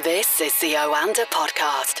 This is the Oanda Podcast.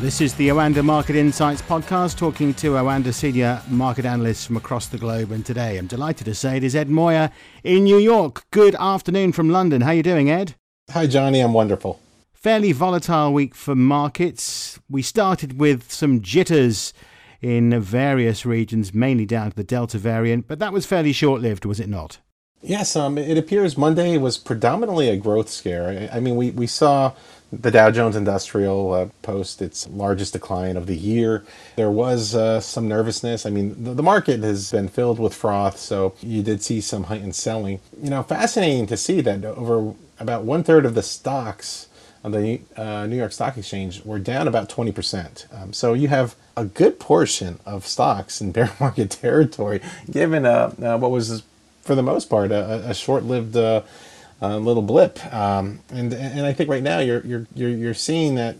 This is the Oanda Market Insights podcast, talking to Oanda senior market analysts from across the globe. And today, I'm delighted to say it is Ed Moya in New York. Good afternoon from London. How are you doing, Ed? Hi, Johnny. I'm wonderful. Fairly volatile week for markets. We started with some jitters in various regions, mainly down to the Delta variant, but that was fairly short lived, was it not? Yes, um, it appears Monday was predominantly a growth scare. I, mean, we, we saw the Dow Jones Industrial uh, post its largest decline of the year. There was uh, some nervousness. I mean, the, the, market has been filled with froth, so you did see some heightened selling. You know, fascinating to see that over about one third of the stocks on the uh, New York Stock Exchange were down about 20%. Um, so you have a good portion of stocks in bear market territory, given uh, uh, what was for the most part, a, a short-lived uh, uh, little blip. Um, and and I think right now you're you're you're, you're seeing that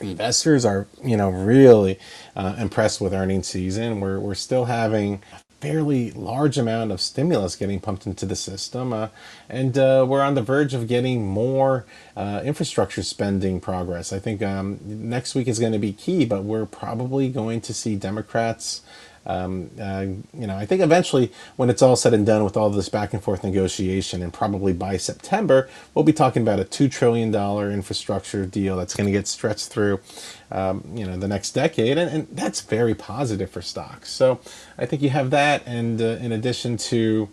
investors are you know really uh, impressed with earnings season. We're we're still having a fairly large amount of stimulus getting pumped into the system, uh, and uh, we're on the verge of getting more uh, infrastructure spending progress. I think um, next week is going to be key, but we're probably going to see Democrats um, uh, you know, I think eventually, when it's all said and done with all this back and forth negotiation, and probably by September, we'll be talking about a two trillion dollar infrastructure deal that's going to get stretched through, um, you know, the next decade, and, and, that's very positive for stocks. So I think you have that, and uh, in addition to,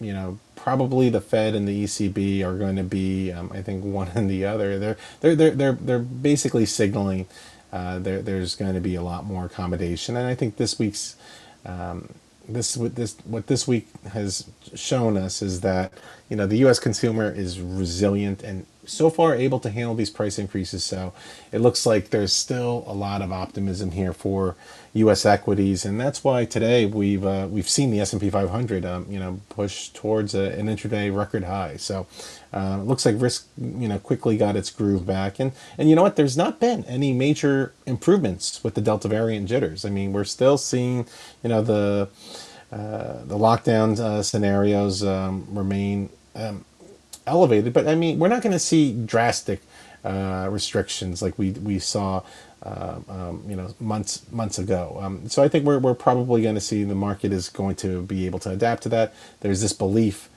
you know, probably the Fed and the ECB are going to be, um, I think, one and the other. They're they're they're they're they're basically signaling uh, there, there's going to be a lot more accommodation. And I think this week's um, this what this what this week has shown us is that you know the U.S. consumer is resilient and so far able to handle these price increases. So it looks like there's still a lot of optimism here for U.S. equities, and that's why today we've uh, we've seen the S&P 500 um, you know push towards a, an intraday record high. So uh, it looks like risk you know quickly got its groove back, and and you know what? There's not been any major improvements with the Delta variant jitters. I mean, we're still seeing you know the uh, the lockdown uh, scenarios um, remain um, elevated, but I mean, we're not going to see drastic uh, restrictions like we we saw, uh, um, you know, months months ago. Um, so I think we're we're probably going to see the market is going to be able to adapt to that. There's this belief,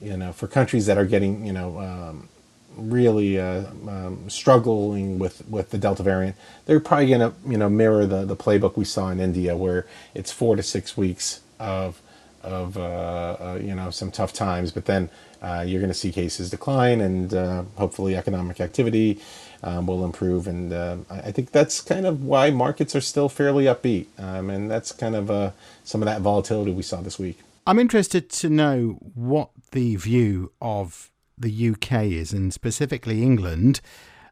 you know, for countries that are getting, you know. Um, really uh, um, struggling with, with the Delta variant, they're probably going to you know mirror the, the playbook we saw in India, where it's four to six weeks of of uh, uh, you know some tough times, but then uh, you're going to see cases decline, and uh, hopefully economic activity um, will improve. And I think that's kind of why markets are still fairly upbeat, um, and that's kind of some of that volatility we saw this week. I'm interested to know what the view of the UK is, and specifically England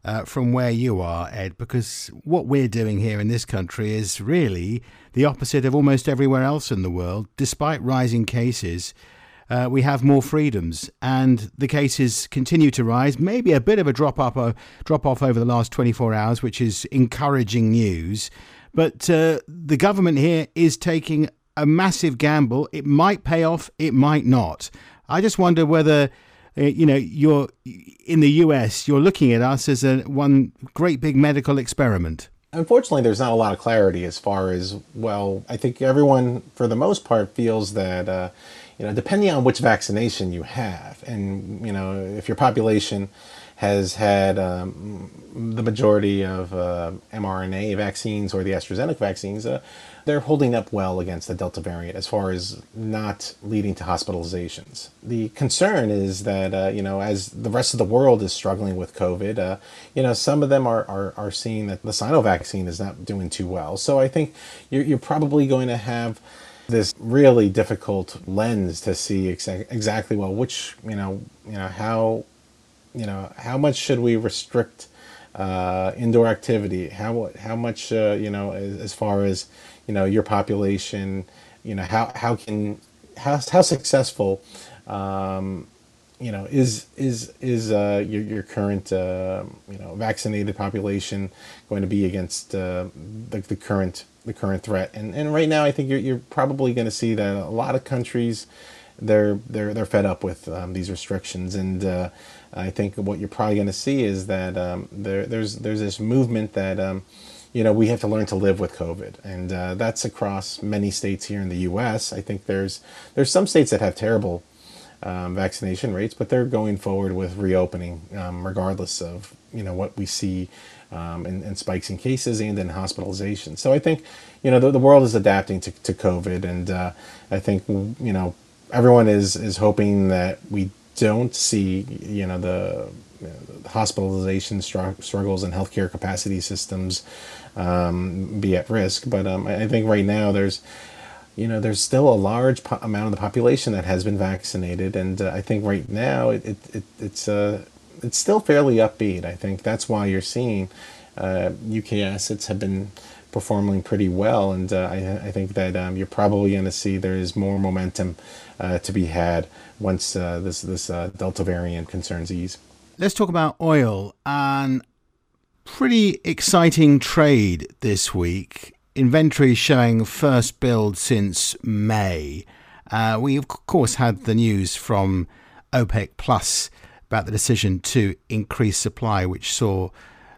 uh, from where you are, Ed, because what we're doing here in this country is really the opposite of almost everywhere else in the world. Despite rising cases, uh, we have more freedoms, and the cases continue to rise. Maybe a bit of a drop up, uh, drop off over the last 24 hours, which is encouraging news. But uh, the government here is taking a massive gamble. It might pay off, it might not. I just wonder whether uh, you know, you're in the US, you're looking at us as a one great big medical experiment. Unfortunately, there's not a lot of clarity as far as well. I think everyone, for the most part, feels that uh, you know, depending on which vaccination you have, and you know, if your population has had um, the majority of uh, mRNA vaccines or the AstraZeneca vaccines, uh, they're holding up well against the Delta variant as far as not leading to hospitalizations. The concern is that, uh, you know, as the rest of the world is struggling with COVID, uh, you know, some of them are, are, are seeing that the Sino vaccine is not doing too well. So I think you're, you're probably going to have this really difficult lens to see exa- exactly well which you know you know how you know how much should we restrict uh, indoor activity? How how much uh, you know as, as, far as you know your population you know how how can how, how successful um, you know is is is uh, your, your current uh, you know vaccinated population going to be against uh, the, the current the current threat. And and right now I think you're, you're probably going to see that a lot of countries they're they're they're fed up with um, these restrictions, and uh, I think what you're probably going to see is that um, there there's there's this movement that um, you know we have to learn to live with COVID, and uh, that's across many states here in the U.S. I think there's there's some states that have terrible um, vaccination rates, but they're going forward with reopening um, regardless of you know what we see um, in, in, spikes in cases and in hospitalization. So I think you know the, the world is adapting to, to COVID, and uh, I think you know everyone is is hoping that we don't see you know the, you know, the hospitalization str- struggles and healthcare capacity systems um, be at risk. But um, I think right now there's you know there's still a large po- amount of the population that has been vaccinated, and uh, I think right now it, it, it it's uh, it's still fairly upbeat. I think that's why you're seeing uh, UK assets have been performing pretty well, and uh, I, I, think that um, you're probably going to see there is more momentum uh, to be had once uh, this this uh, Delta variant concerns ease. Let's talk about oil and pretty exciting trade this week. Inventory showing first build since May. Uh, we of course had the news from OPEC Plus about the decision to increase supply, which saw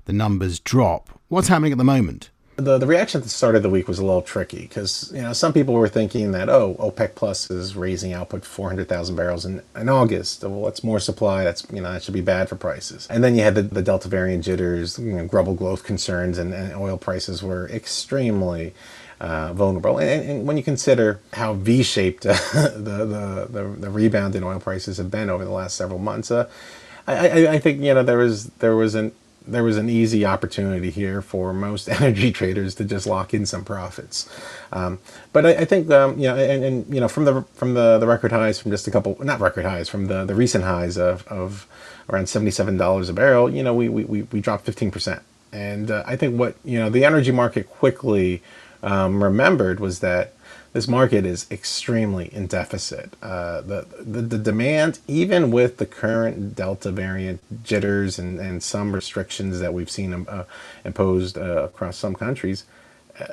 the numbers drop. What's happening at the moment? the the reaction at the start of the week was a little tricky because you know some people were thinking that oh OPEC Plus is raising output 400,000 barrels in, in August. Well, that's more supply. That's you know that should be bad for prices. And then you had the, the Delta variant jitters, you know, growth concerns, and, and oil prices were extremely uh, vulnerable. And, and, when you consider how V-shaped uh, the, the, the rebound in oil prices have been over the last several months, uh, I, I, I think you know there was there was an there was an easy opportunity here for most energy traders to just lock in some profits. Um, but I, I think um, you know, and, and, you know, from the from the, the record highs from just a couple, not record highs, from the, the recent highs of, of around seventy seven dollars a barrel, you know, we we, we dropped fifteen percent. And uh, I think what you know the energy market quickly um, remembered was that this market is extremely in deficit. Uh, the, the, the demand, even with the current Delta variant jitters and, and some restrictions that we've seen um, uh, imposed uh, across some countries, uh,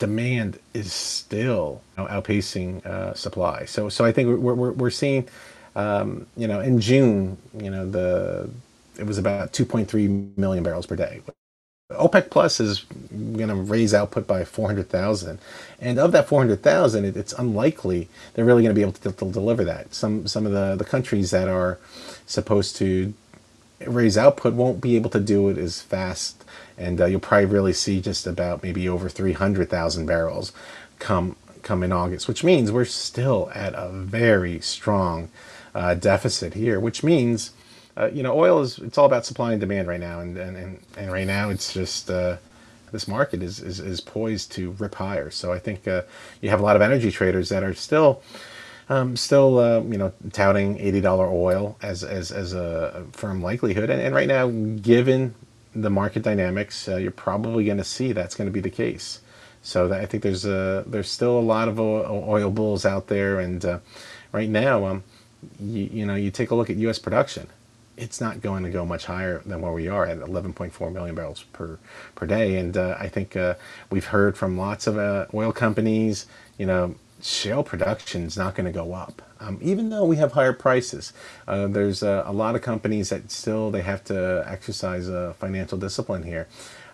demand is still you know, outpacing uh, supply. So so I think we're we're, we're seeing, um, you know, in June, you know, the it was about 2.3 million barrels per day, OPEC Plus is going to raise output by 400,000. And of that 400,000, it, it's unlikely they're really going to be able to, to, deliver that. Some, some of the, the countries that are supposed to raise output won't be able to do it as fast. And uh, you'll probably really see just about maybe over 300,000 barrels come, come in August, which means we're still at a very strong uh, deficit here, which means uh, you know, oil is it's all about supply and demand right now, and and and, and right now it's just uh, this market is, is is poised to rip higher. So I think uh, you have a lot of energy traders that are still. Um, still, uh, you know, touting eighty dollar oil as, as as a firm likelihood, and, and right now, given the market dynamics, uh, you're probably going to see that's going to be the case. So that, I think there's a there's still a lot of oil bulls out there, and uh, right now, um, you, you know, you take a look at U.S. production it's not going to go much higher than where we are at 11.4 million barrels per per day. And uh, I think uh, we've heard from lots of uh, oil companies, you know, shale production is not going to go up, um, even though we have higher prices. Uh, there's a lot of companies that still they have to exercise a financial discipline here.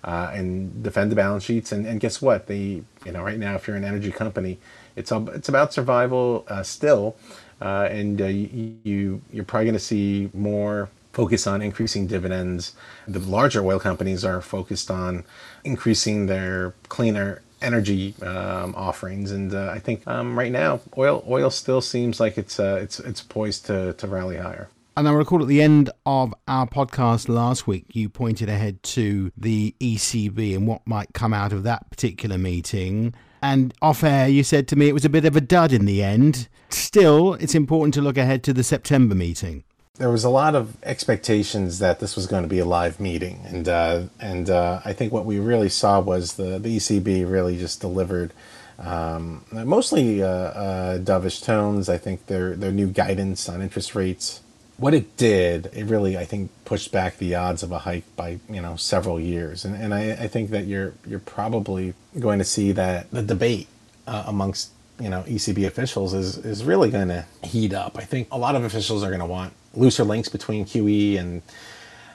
Uh, and defend the balance sheets, and, and guess what? They, you know, right now, if you're an energy company, it's all, it's about survival uh, still, and you, you you're probably going to see more focus on increasing dividends. The larger oil companies are focused on increasing their cleaner energy um, offerings, and uh, I think um, right now oil oil still seems like it's uh, it's it's poised to to rally higher. And I recall at the end of our podcast last week, you pointed ahead to the ECB and what might come out of that particular meeting. And off air, you said to me it was a bit of a dud in the end. Still, it's important to look ahead to the September meeting there was a lot of expectations that this was going to be a live meeting, and uh, and uh, I think what we really saw was the the ECB really just delivered um, mostly uh, uh, dovish tones. I think their their new guidance on interest rates. What it did, it really I think pushed back the odds of a hike by you know several years, and and I, I think that you're you're probably going to see that the debate uh, amongst you know ECB officials is is really going to heat up. I think a lot of officials are going to want looser links between QE and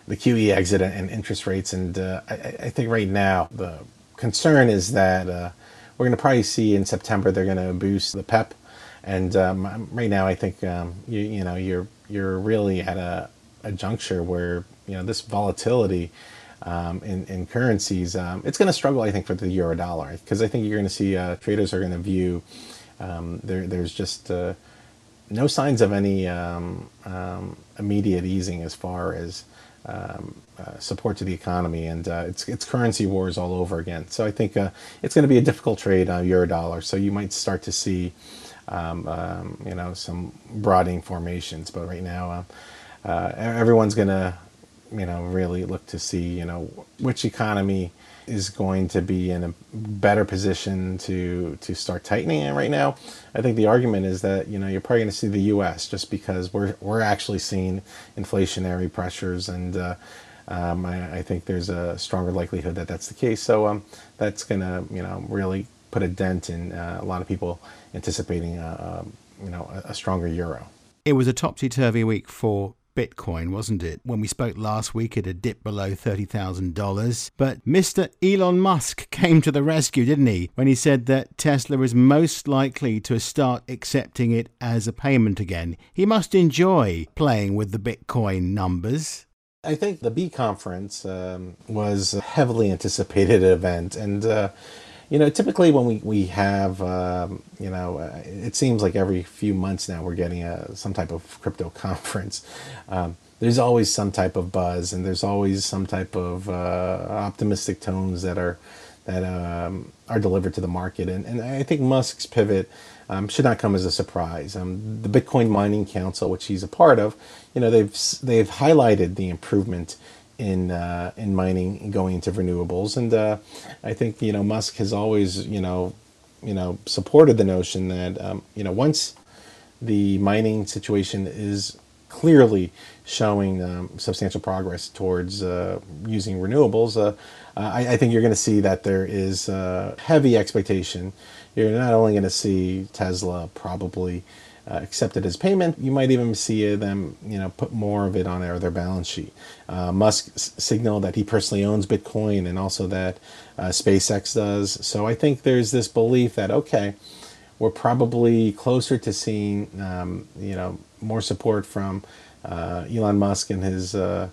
the QE exit and interest rates. And uh, I, I, think right now the concern is that uh, we're going to probably see in September they're going to boost the PEPP. And um, right now, I think um, you you know you're you're really at a, a juncture where you know this volatility um, in, in currencies, um, it's going to struggle, I think, for the euro dollar because I think you're going to see uh, traders are going to view um, there, there's just uh, no signs of any um, um, immediate easing as far as um, uh, support to the economy, and uh, it's it's currency wars all over again. So I think uh, it's going to be a difficult trade on euro dollar. So you might start to see. you know some broadening formations, but right now uh, everyone's going to you know, really look to see, you know, which economy is going to be in a better position to to start tightening it right now. I think the argument is that you know you're probably going to see the U.S. just because we're we're actually seeing inflationary pressures, and uh, um, I, I, think there's a stronger likelihood that that's the case. So um, that's going to you know really put a dent in uh, a lot of people anticipating a, a you know a, a stronger euro. It was a topsy turvy week for Bitcoin, wasn't it? When we spoke last week, it had dipped below $30,000. But Mr. Elon Musk came to the rescue, didn't he? When he said that Tesla is most likely to start accepting it as a payment again. He must enjoy playing with the Bitcoin numbers. I think the B conference um, was a heavily anticipated event. And, uh, you know, typically when we, we have, um, you know, uh, it seems like every few months now we're getting a, some type of crypto conference. Um, there's always some type of buzz and there's always some type of uh, optimistic tones that are that um, are delivered to the market. And, and I think Musk's pivot um, should not come as a surprise. Um, the Bitcoin Mining Council, which he's a part of, you know, they've they've highlighted the improvement in uh, in mining going into renewables. And uh, I think you know Musk has always you know you know supported the notion that um, you know once the mining situation is clearly showing um, substantial progress towards uh, using renewables, uh, I, I, think you're going to see that there is heavy expectation. You're not only going to see Tesla probably uh, accepted as payment, you might even see them, you know, put more of it on their, their balance sheet. Uh, Musk s- signaled that he personally owns Bitcoin and also that uh, SpaceX does. So I think there's this belief that okay, we're probably closer to seeing, um, you know, more support from uh, Elon Musk and his. Uh,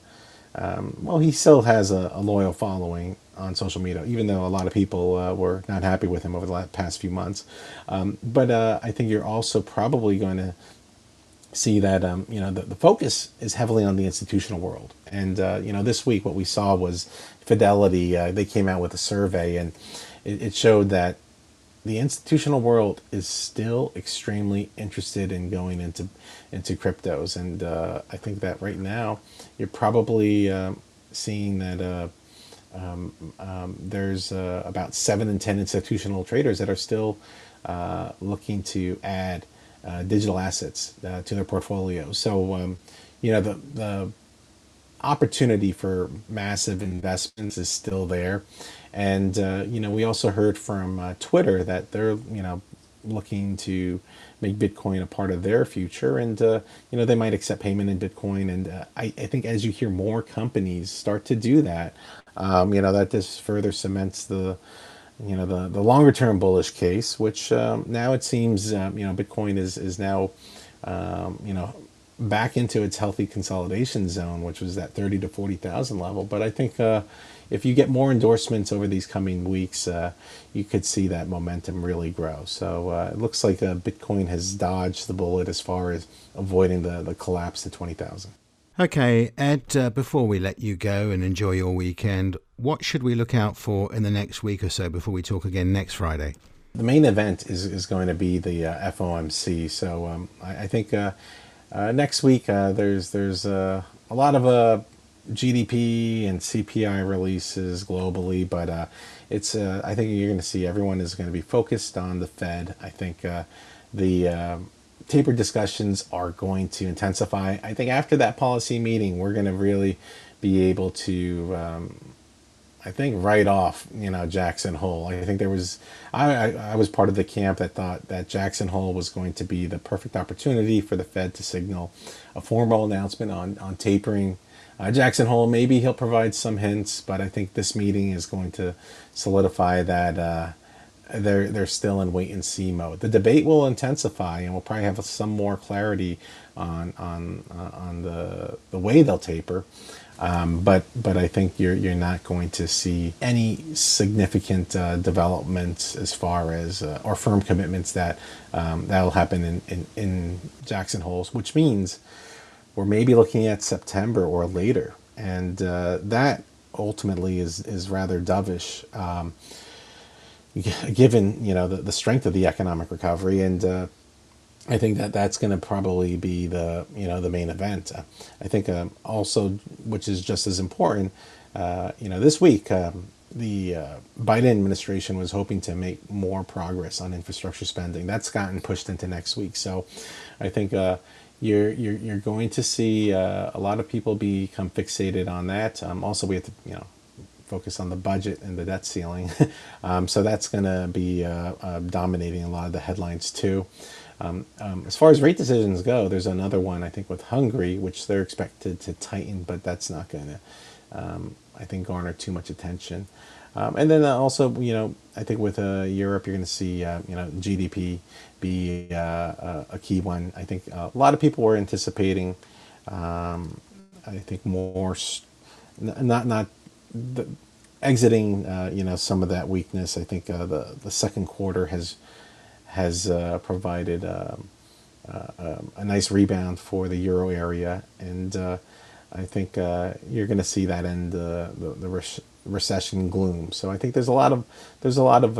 um, well, he still has a, a loyal following on social media, even though a lot of people uh, were not happy with him over the last, past few months. Um, but uh, I think you're also probably going to see that um, you know the, the focus is heavily on the institutional world. And uh, you know this week what we saw was Fidelity. Uh, they came out with a survey and it, it showed that the institutional world is still extremely interested in going into into cryptos, and uh, I think that right now you're probably uh, seeing that uh, um, um, there's uh, about seven in ten institutional traders that are still uh, looking to add uh, digital assets uh, to their portfolio. So um, you know the the opportunity for massive investments is still there, and uh, you know we also heard from uh, Twitter that they're you know looking to make Bitcoin a part of their future, and uh, you know they might accept payment in Bitcoin. And uh, I, I, think as you hear more companies start to do that, um, you know that just further cements the you know the the longer term bullish case, which um, now it seems um, you know Bitcoin is is now um, you know back into its healthy consolidation zone, which was that thirty to forty thousand level. But I think uh, if you get more endorsements over these coming weeks, uh, you could see that momentum really grow. So uh, it looks like uh, Bitcoin has dodged the bullet as far as avoiding the the collapse to twenty thousand. Okay, Ed, uh, before we let you go and enjoy your weekend, what should we look out for in the next week or so before we talk again next Friday? The main event is, is going to be the uh, FOMC. So um, I, I, think uh, uh next week uh, there's there's uh, a lot of GDP and CPI releases globally, but it's I think you're going to see everyone is going to be focused on the Fed. I think the taper discussions are going to intensify. I think after that policy meeting, we're going to really be able to, um, I think right off, you know, Jackson Hole. I think there was, I, I, I, was part of the camp that thought that Jackson Hole was going to be the perfect opportunity for the Fed to signal a formal announcement on, on tapering. Uh, Jackson Hole, maybe he'll provide some hints, but I think this meeting is going to solidify that uh, they're they're still in wait and see mode. The debate will intensify, and we'll probably have some more clarity on on uh, on the the way they'll taper. Um, but but I think you're you're not going to see any significant uh, developments as far as uh, or firm commitments that um, that will happen in, in, in Jackson Holes, which means we're maybe looking at September or later, and uh, that ultimately is is rather dovish. Um, given you know the, the strength of the economic recovery and uh, I think that that's going to probably be the you know the main event. Uh, I think um, also, which is just as important, uh, you know, this week um, the uh, Biden administration was hoping to make more progress on infrastructure spending. That's gotten pushed into next week. So, I think uh, you're you're you're going to see uh, a lot of people become fixated on that. Um, also, we have to you know focus on the budget and the debt ceiling. um, so that's going to be uh, uh, dominating a lot of the headlines too. Um, um, as far as rate decisions go, there's another one I think with Hungary, which they're expected to tighten, but that's not going to, um, I think, garner too much attention. Um, and then also, you know, I think with uh, Europe, you're going to see, uh, you know, GDP be uh, a key one. I think uh, a lot of people were anticipating, um, I think, more, not not the, exiting, uh, you know, some of that weakness. I think uh, the the second quarter has has uh, provided um, uh, um, a nice rebound for the euro area, and uh, I think uh, you're going to see that end the the re- recession gloom. So I think there's a lot of there's a lot of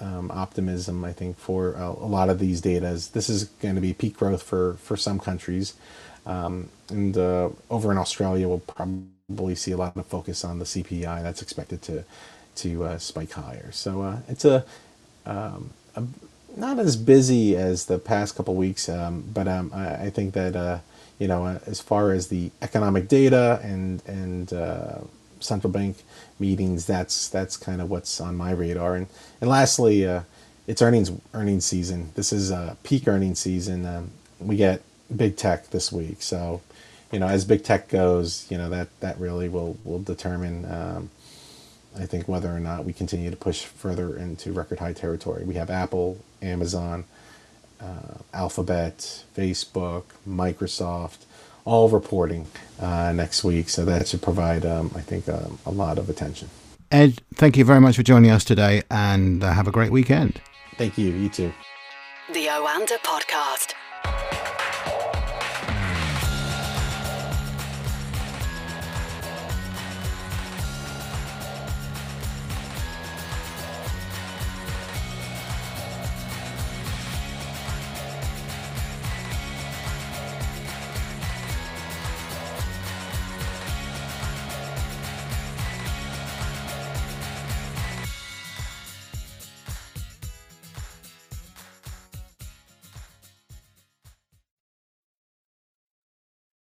um, optimism. I think for a, a, lot of these data, this is going to be peak growth for for some countries, um, and over in Australia, we'll probably probably see a lot of focus on the CPI that's expected to to uh, spike higher. So uh, it's a, um, a, not as busy as the past couple weeks, um, but um, I, I, think that uh, you know uh, as far as the economic data and and uh, central bank meetings, that's that's kind of what's on my radar. And and lastly, uh, it's earnings earnings season. This is peak earnings season. Um, we get big tech this week, so you know, as big tech goes, you know that that really will will determine. Um, I think whether or not we continue to push further into record high territory. We have Apple, Amazon, uh, Alphabet, Facebook, Microsoft, all reporting uh, next week. So that should provide, um, I think, um, a lot of attention. Ed, thank you very much for joining us today and uh, have a great weekend. Thank you. You too. The Oanda Podcast.